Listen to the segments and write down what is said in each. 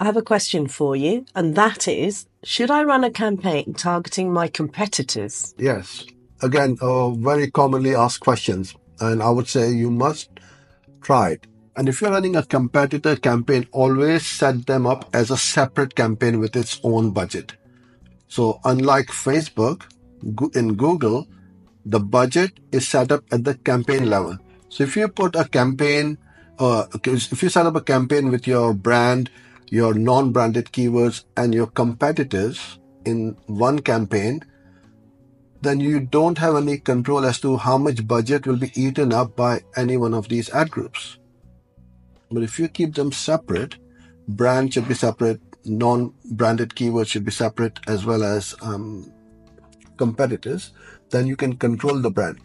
I have a question for you, and that is Should I run a campaign targeting my competitors? Yes. Again, uh, very commonly asked questions. And I would say you must try it. And if you're running a competitor campaign, always set them up as a separate campaign with its own budget. So, unlike Facebook, in Google, the budget is set up at the campaign level. So, if you put a campaign, uh, if you set up a campaign with your brand, your non-branded keywords and your competitors in one campaign, then you don't have any control as to how much budget will be eaten up by any one of these ad groups. But if you keep them separate, brand should be separate, non-branded keywords should be separate, as well as um, competitors, then you can control the brand.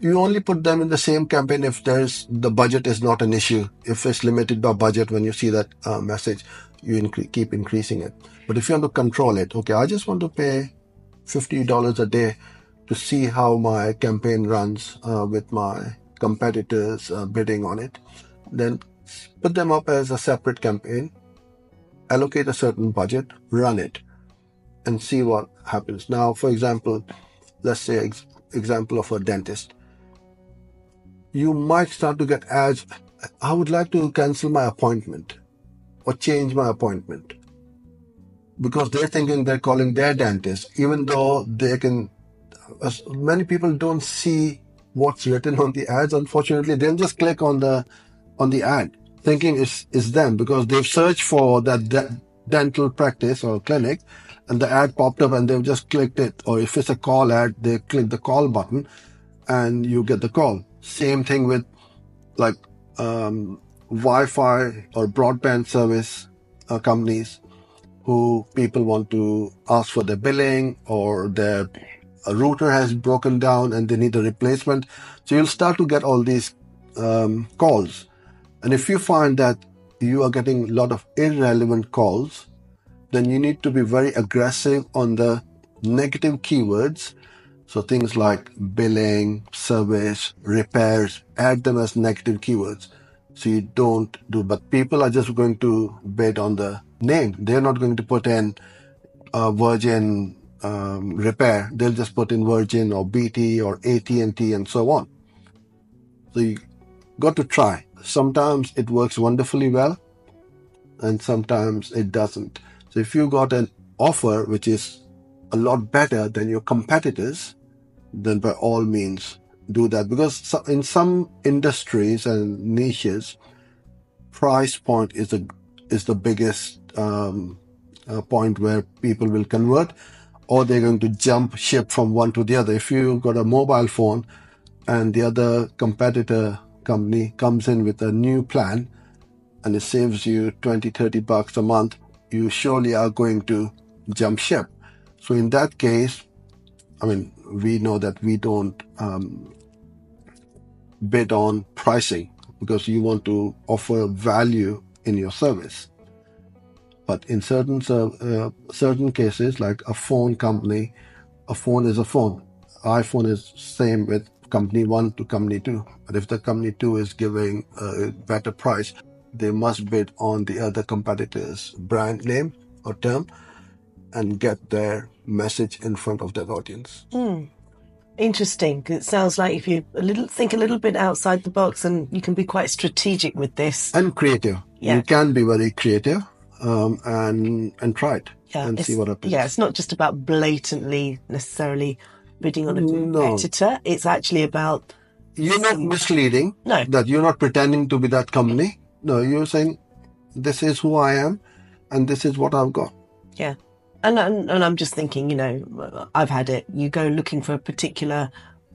You only put them in the same campaign if there's the budget is not an issue. If it's limited by budget, when you see that uh, message, you incre- keep increasing it. But if you want to control it, okay, I just want to pay $50 a day to see how my campaign runs uh, with my competitors uh, bidding on it, then put them up as a separate campaign, allocate a certain budget, run it, and see what happens. Now, for example, let's say ex- example of a dentist. You might start to get ads. I would like to cancel my appointment or change my appointment because they're thinking they're calling their dentist, even though they can. As many people don't see what's written on the ads. Unfortunately, they'll just click on the on the ad, thinking it's it's them because they've searched for that de- dental practice or clinic, and the ad popped up, and they've just clicked it. Or if it's a call ad, they click the call button, and you get the call. Same thing with like um, Wi-Fi or broadband service uh, companies who people want to ask for their billing or their router has broken down and they need a replacement. So you'll start to get all these um, calls. And if you find that you are getting a lot of irrelevant calls, then you need to be very aggressive on the negative keywords. So things like billing, service, repairs, add them as negative keywords. So you don't do, but people are just going to bid on the name. They're not going to put in Virgin um, repair. They'll just put in Virgin or BT or AT&T and so on. So you got to try. Sometimes it works wonderfully well and sometimes it doesn't. So if you got an offer which is a lot better than your competitors, then by all means do that because in some industries and niches, price point is the is the biggest um, uh, point where people will convert, or they're going to jump ship from one to the other. If you got a mobile phone, and the other competitor company comes in with a new plan, and it saves you 20, 30 bucks a month, you surely are going to jump ship. So in that case, I mean, we know that we don't um, bid on pricing because you want to offer value in your service. But in certain uh, certain cases, like a phone company, a phone is a phone. iPhone is same with company one to company two. But if the company two is giving a better price, they must bid on the other competitor's brand name or term and get their message in front of that audience. Mm interesting. It sounds like if you a little think a little bit outside the box, and you can be quite strategic with this and creative. Yeah. You can be very creative um, and and try it yeah, and see what happens. Yeah, it's not just about blatantly necessarily bidding on a competitor. No. It's actually about you're not misleading. No, that you're not pretending to be that company. No, you're saying this is who I am, and this is what I've got. Yeah. And, and, and I'm just thinking, you know, I've had it. You go looking for a particular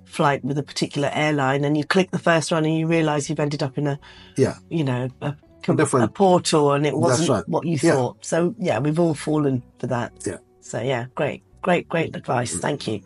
flight with a particular airline, and you click the first one, and you realise you've ended up in a, yeah, you know, a, a portal, and it wasn't right. what you thought. Yeah. So yeah, we've all fallen for that. Yeah. So yeah, great, great, great advice. Mm. Thank you.